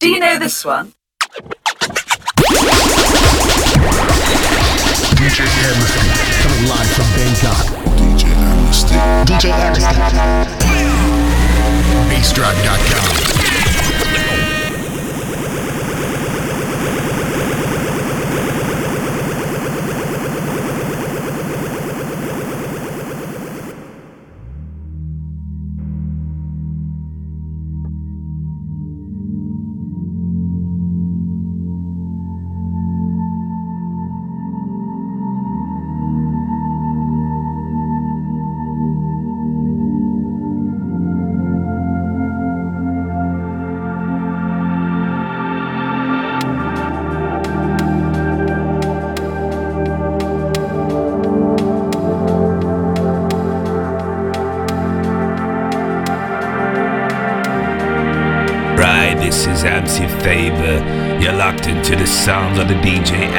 Do you know this one? DJ Amnesty, coming live from Bangkok. DJ Amnesty. DJ Amnesty. BassDrive.com. sounds of the DJ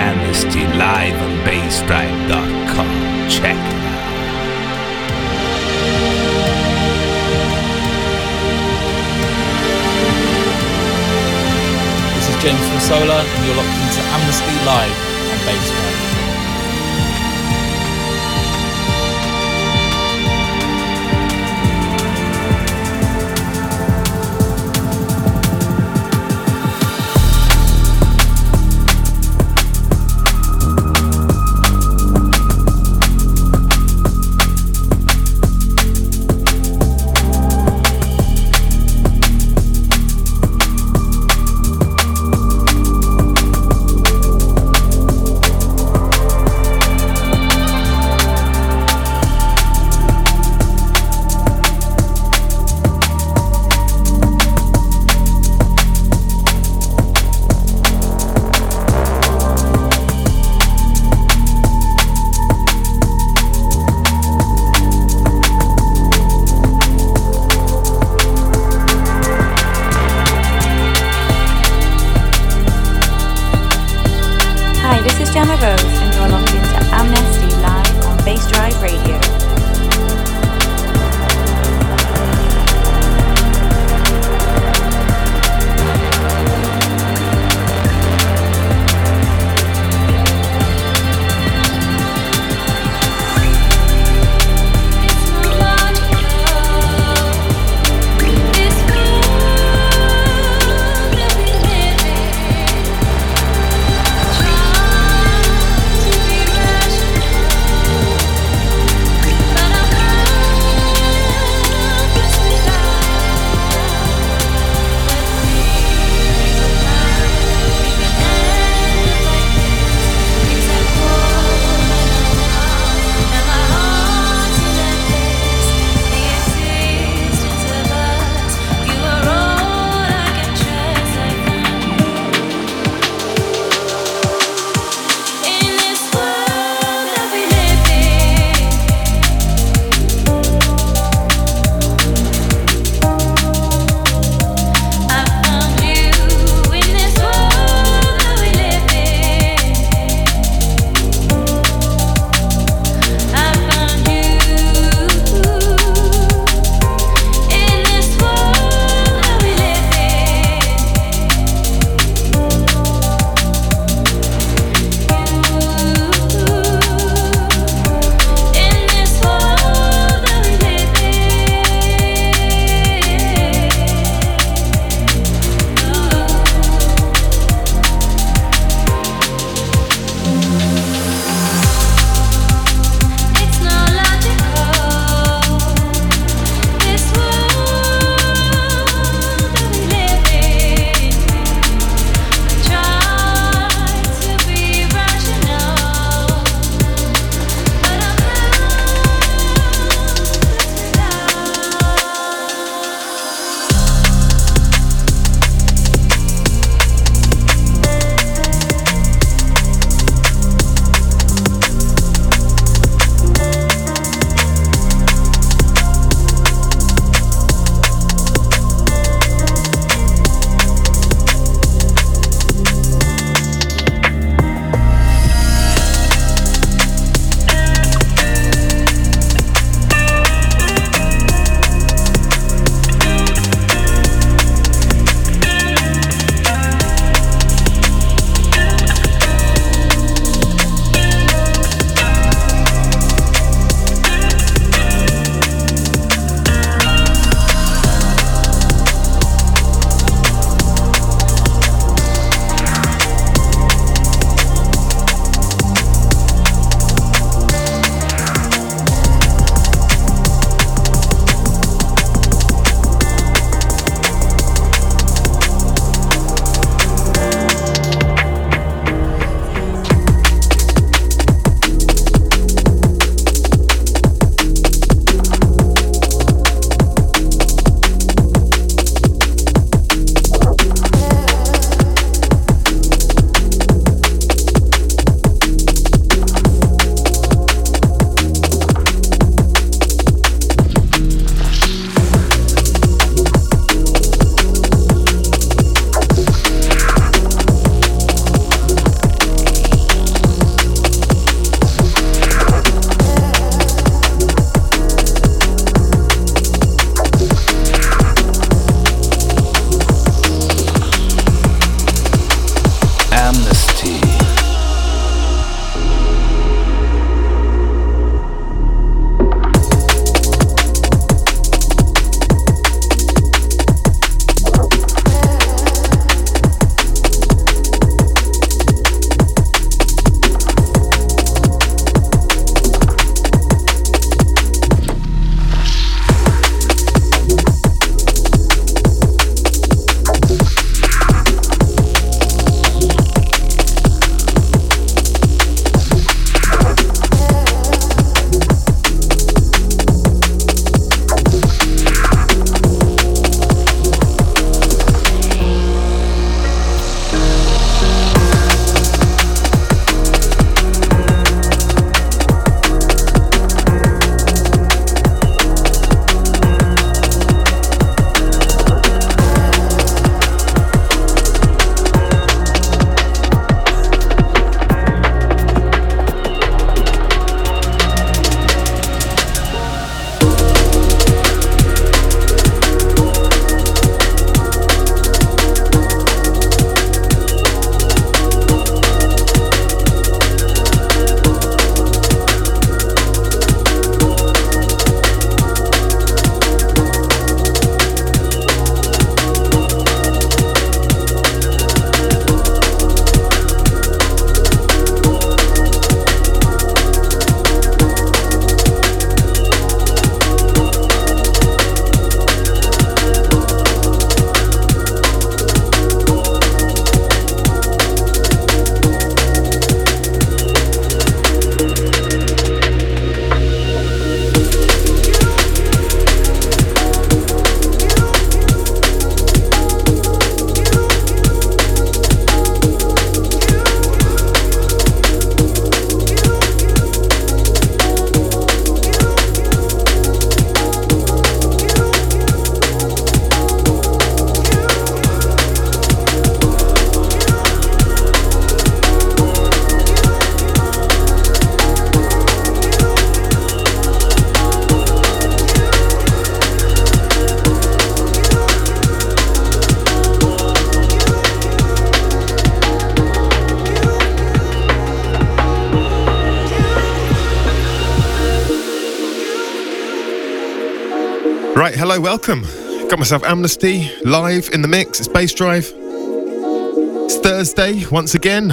Right, hello, welcome. Got myself Amnesty live in the mix. It's Bass Drive. It's Thursday once again.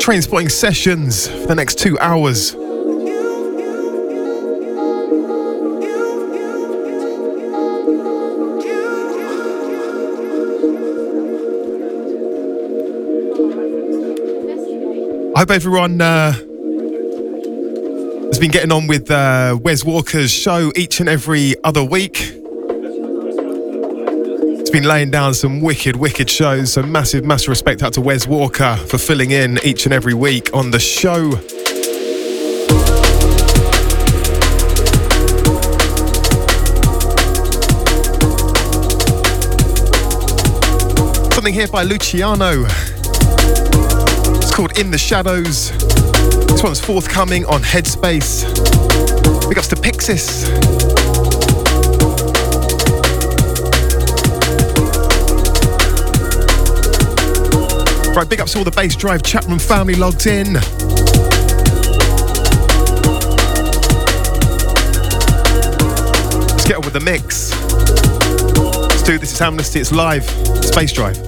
Train spotting sessions for the next two hours. I hope everyone uh, has been getting on with uh, Wes Walker's show each and every other week. It's been laying down some wicked, wicked shows. So massive, massive respect out to Wes Walker for filling in each and every week on the show. Something here by Luciano. It's called In the Shadows. This one's forthcoming on Headspace. Big ups to Pixis. Right, big ups to all the Bass Drive chat room family logged in. Let's get on with the mix. Let's do this. It's Amnesty. It's live. Space Drive.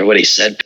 Hear what he said?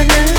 your love.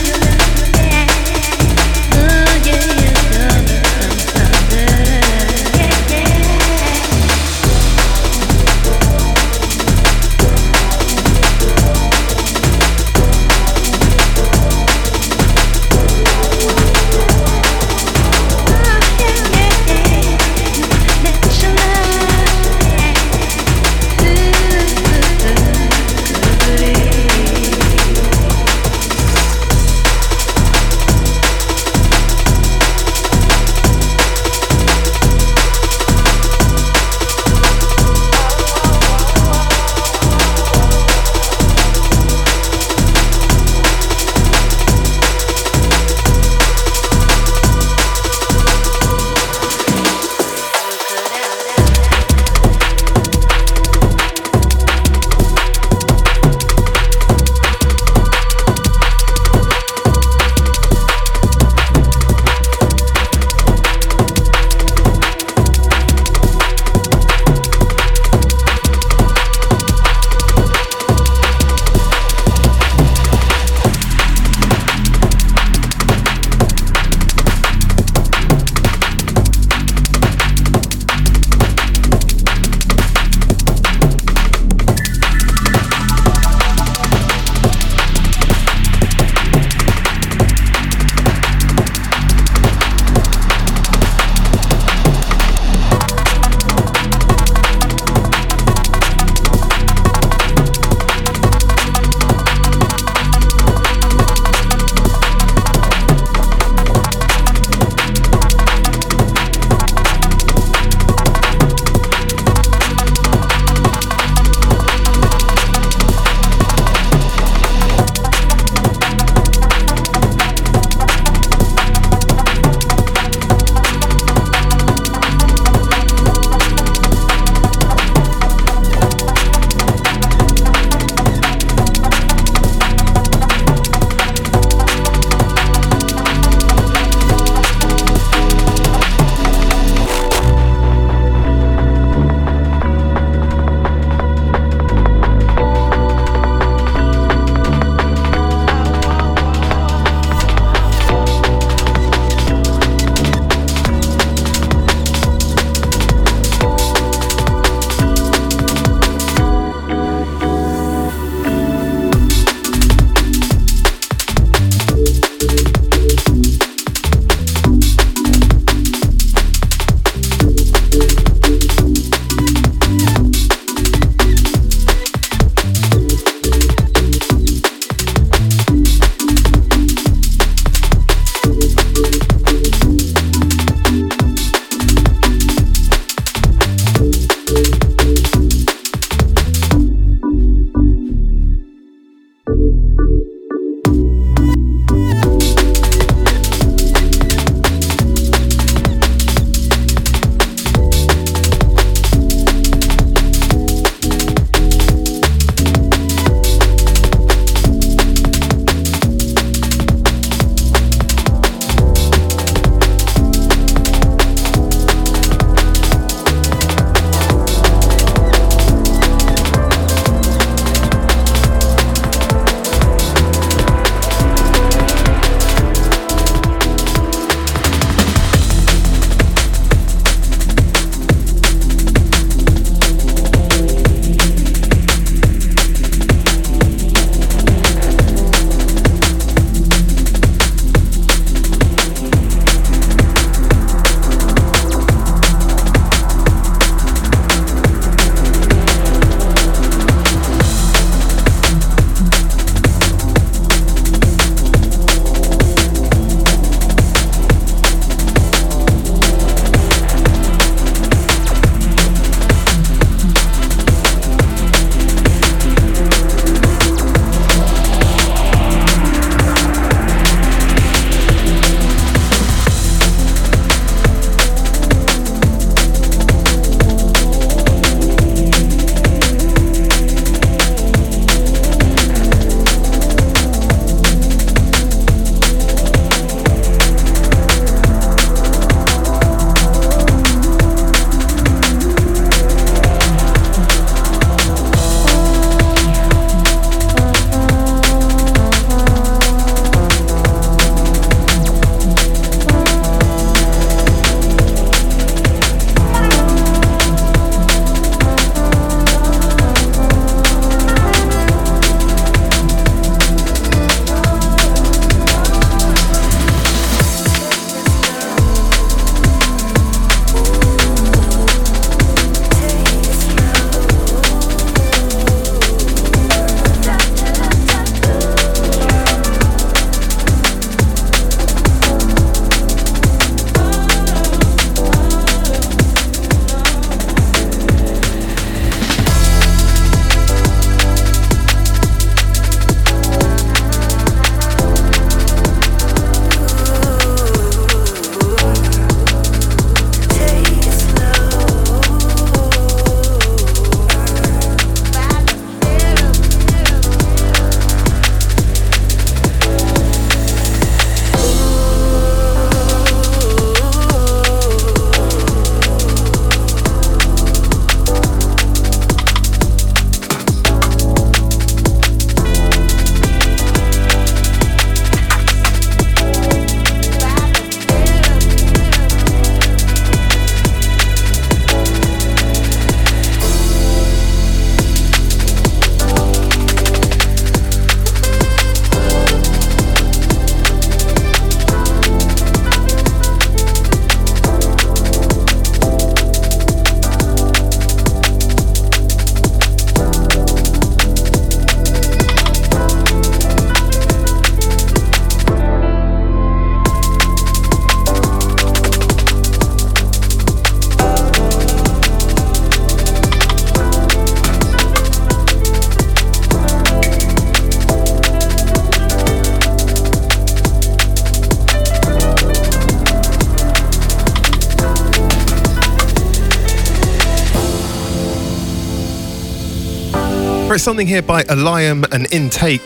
There's something here by Aleyum and Intake.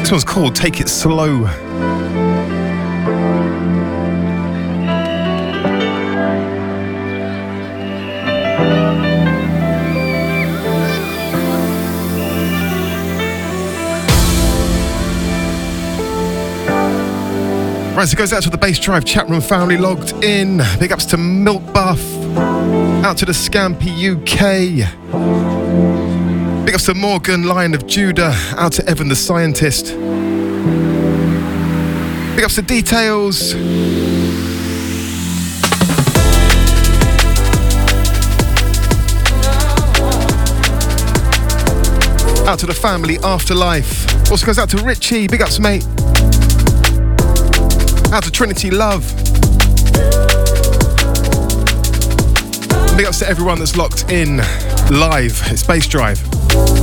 This one's called Take It Slow. Right, so it goes out to the Bass Drive chat room family logged in. Big ups to Milk Buff. Out to the Scampy UK. Big ups to Morgan, Lion of Judah. Out to Evan the Scientist. Big ups to Details. Out to the family Afterlife. Also goes out to Richie. Big ups, mate. Out to Trinity Love. Big ups to everyone that's locked in live. It's Bassdrive.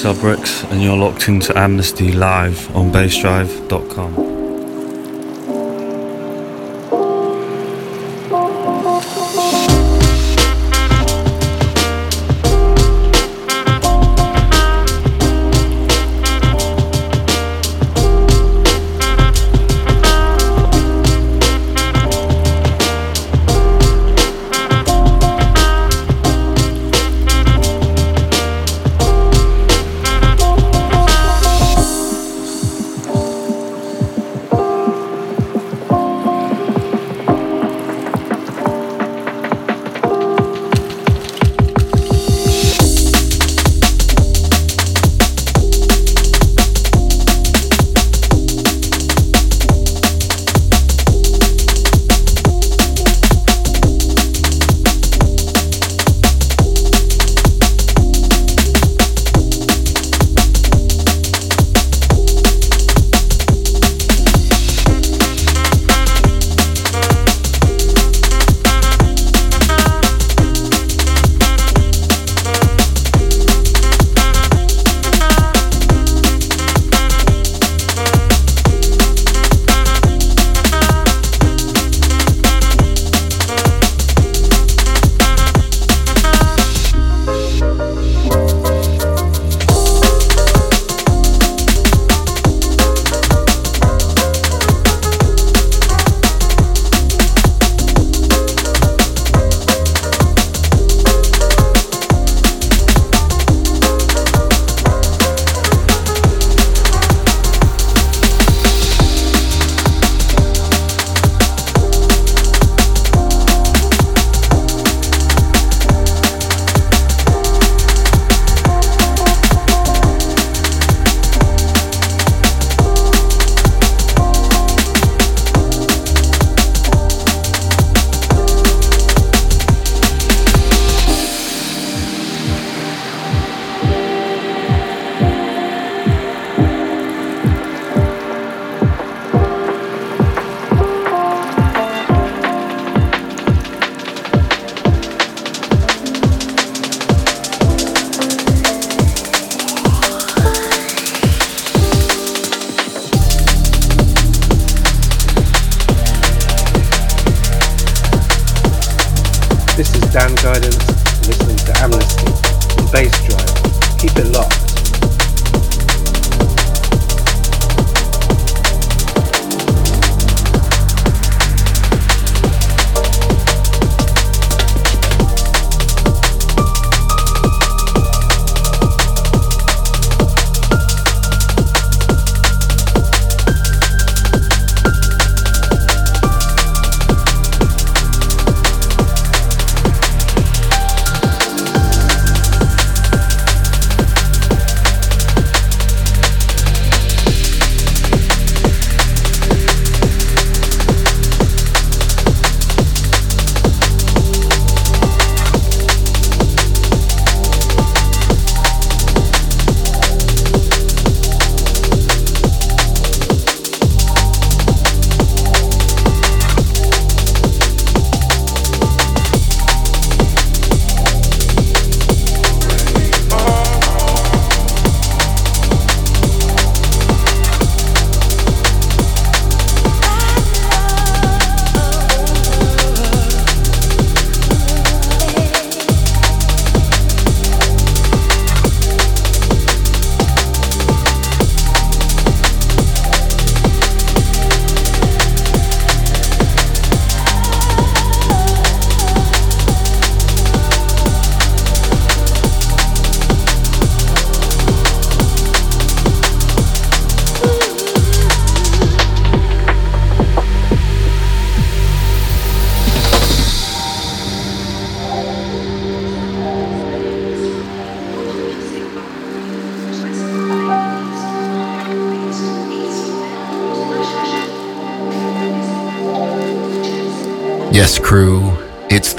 Is and you're locked into Amnesty Live on bassdrive.com.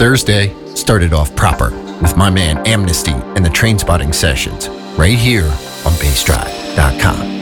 Thursday. Started off proper with my man Amnesty and the train spotting sessions right here on bassdrive.com.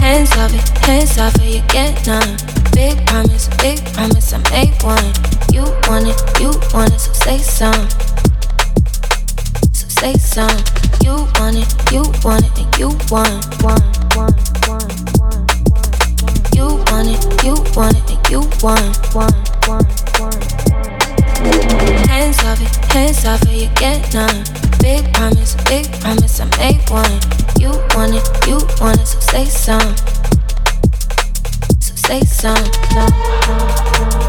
Hands off it, hands off it, you get none. Big promise, big promise, I made one. You want it, you want it, so say some. So say some. You want it, you want it, and you want, want, want, want, want, want. You want it, you want it, and you want, want, want, want. Hands off it, hands off it, you get none. Big promise, big promise, I made one. You want it, you want it, so say some. So say some. some, some, some.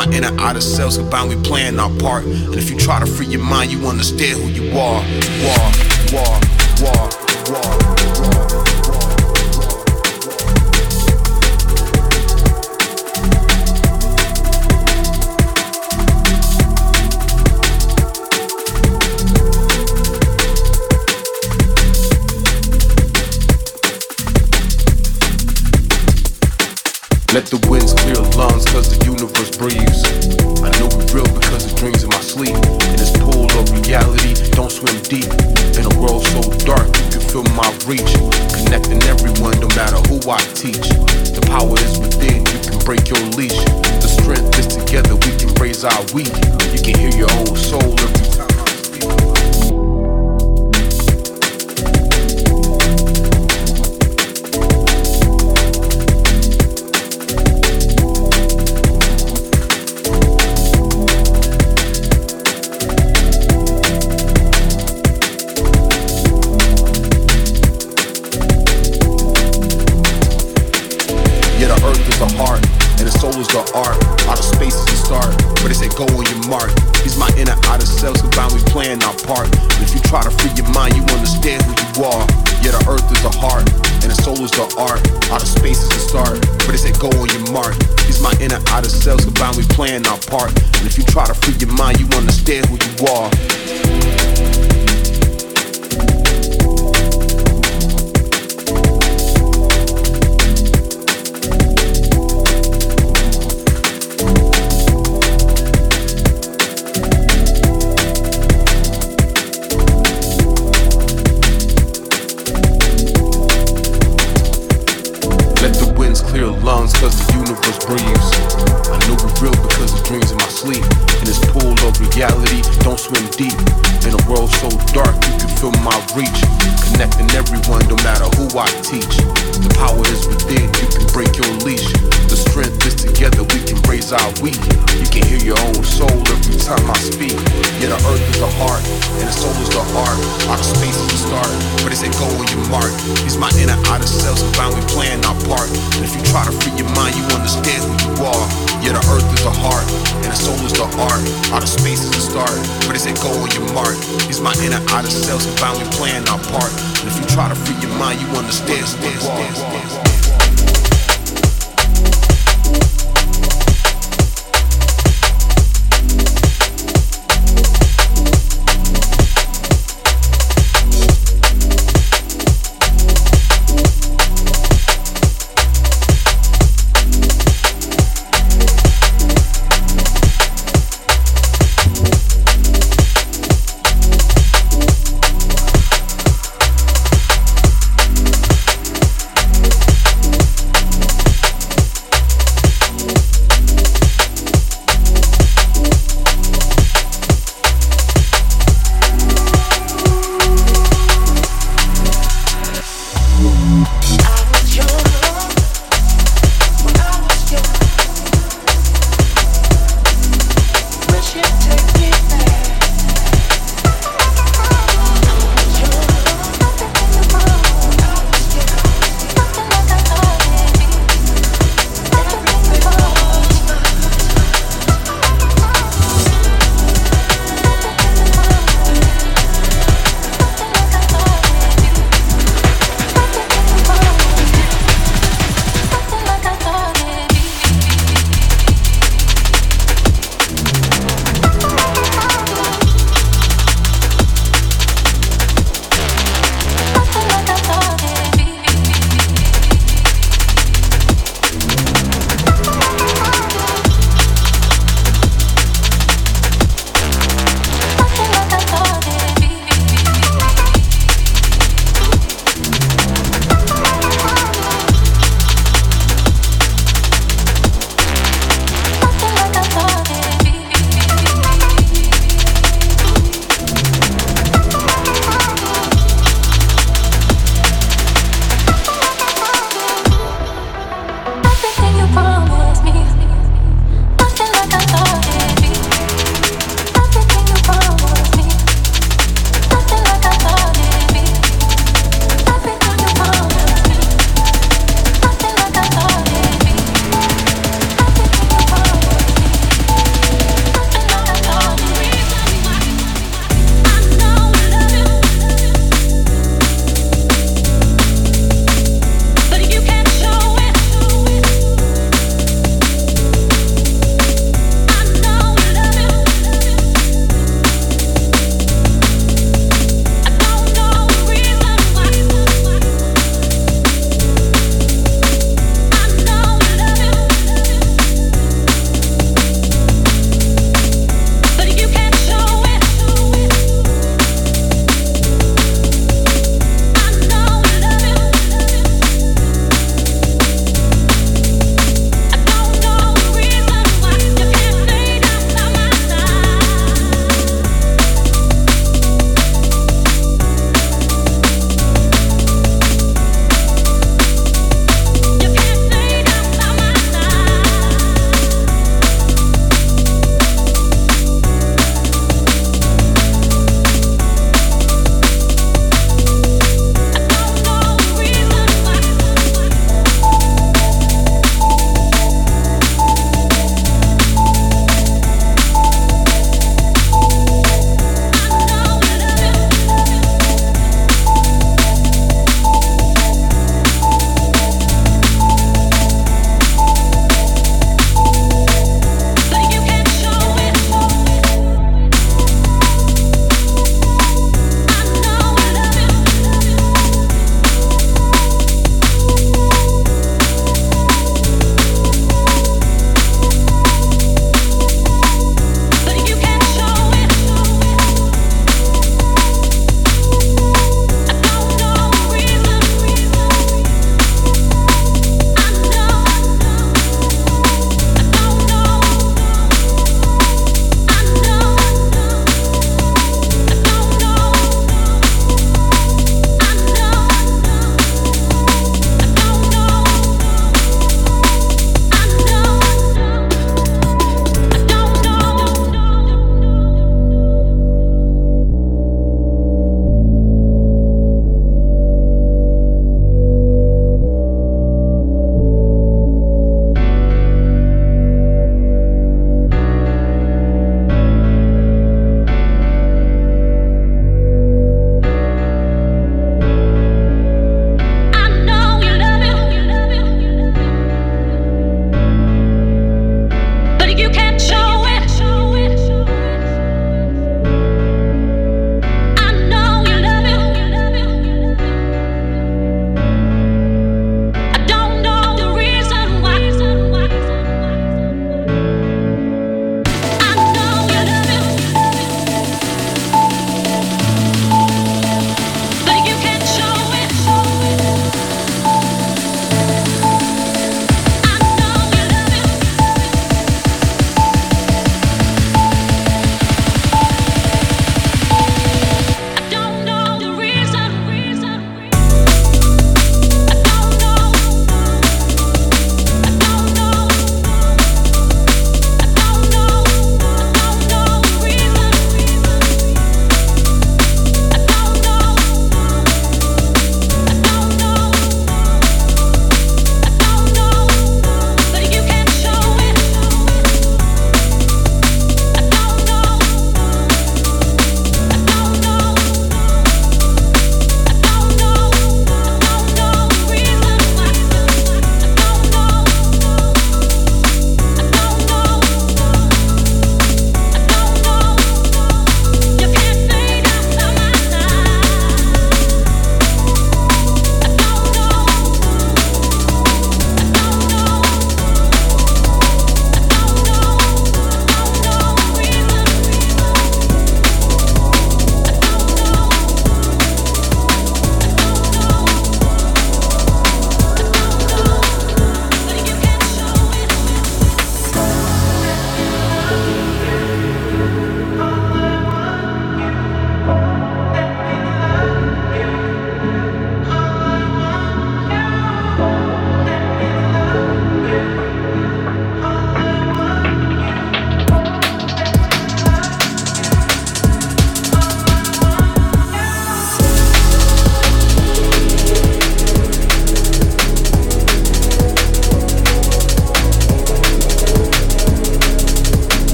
My inner outer selves combined, we playing our part. And if you try to free your mind, you understand who you are. You are, you are. Clear lungs, cause the universe breathes. I know we're real because the dreams in my sleep. In this pool of reality, don't swim deep. In a world so dark, you can feel my reach. Connecting everyone, no matter who I teach. The power is within, you can break your leash. The strength is together, we can raise our weak. You can hear your own soul every time I speak. Yeah, the earth is the heart, and the soul is the art. Outer space is the start, but it's a goal on your mark. These my inner outer selves combined, we playing our part. And if you try to free your mind, you understand who you are. Yeah, the earth is the heart, and the soul is the art. Outer space is the start, but they say go on your mark. These my inner outer selves combined, we playing our part. And if you try to free your mind, you understand who you are.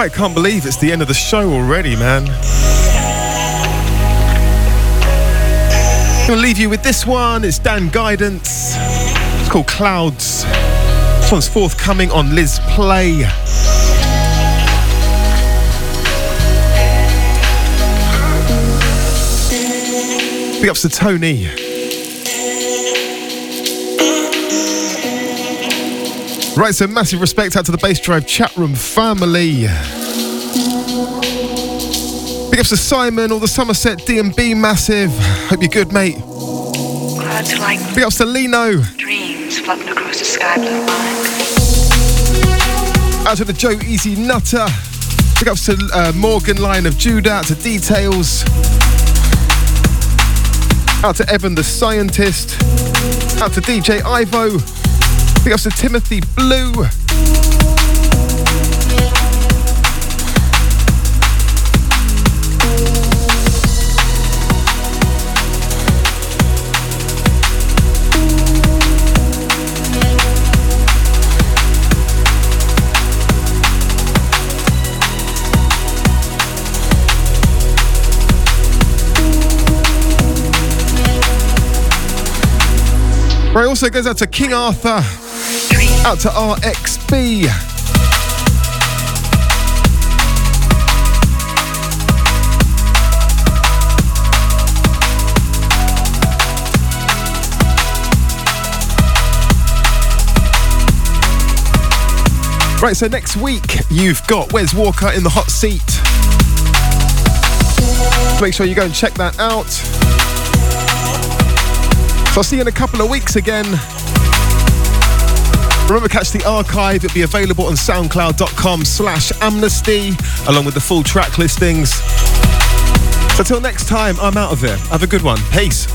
Right, can't believe it's the end of the show already, man. Gonna leave you with this one. It's Dan Guidance. It's called Clouds. This one's forthcoming on Liz Play. Big ups to Tony. Right, so massive respect out to the Bassdrive chat room family. Big ups to Simon, all the Somerset D&B massive. Hope you're good, mate. Clouds like Big ups to Lino. dreams floating across the sky blue line. Out to the Joe Easy Nutter. Big ups to uh, Morgan Lion of Judah. Out to Details. Out to Evan the Scientist. Out to DJ Ivo. Big ups to Timothy Blue. Right, also goes out to King Arthur. Out to RXB. Right, so next week you've got Wes Walker in the hot seat. Make sure you go and check that out. So I'll see you in a couple of weeks again. Remember, catch the archive. It'll be available on soundcloud.com slash amnesty, along with the full track listings. So until next time, I'm out of here. Have a good one. Peace.